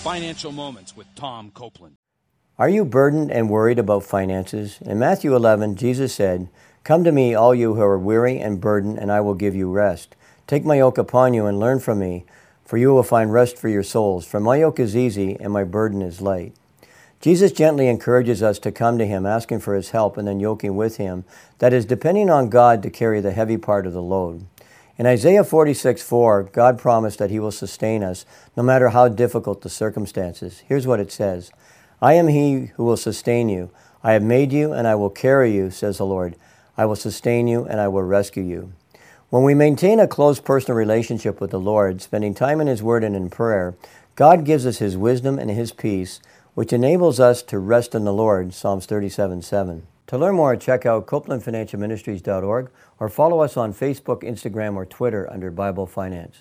Financial Moments with Tom Copeland. Are you burdened and worried about finances? In Matthew 11, Jesus said, Come to me, all you who are weary and burdened, and I will give you rest. Take my yoke upon you and learn from me, for you will find rest for your souls. For my yoke is easy and my burden is light. Jesus gently encourages us to come to Him, asking for His help and then yoking with Him, that is, depending on God to carry the heavy part of the load. In Isaiah 46 4, God promised that He will sustain us no matter how difficult the circumstances. Here's what it says I am He who will sustain you. I have made you, and I will carry you, says the Lord. I will sustain you, and I will rescue you. When we maintain a close personal relationship with the Lord, spending time in His Word and in prayer, God gives us His wisdom and His peace which enables us to rest in the Lord, Psalms 37 7. To learn more, check out CopelandFinancialMinistries.org or follow us on Facebook, Instagram, or Twitter under Bible Finance.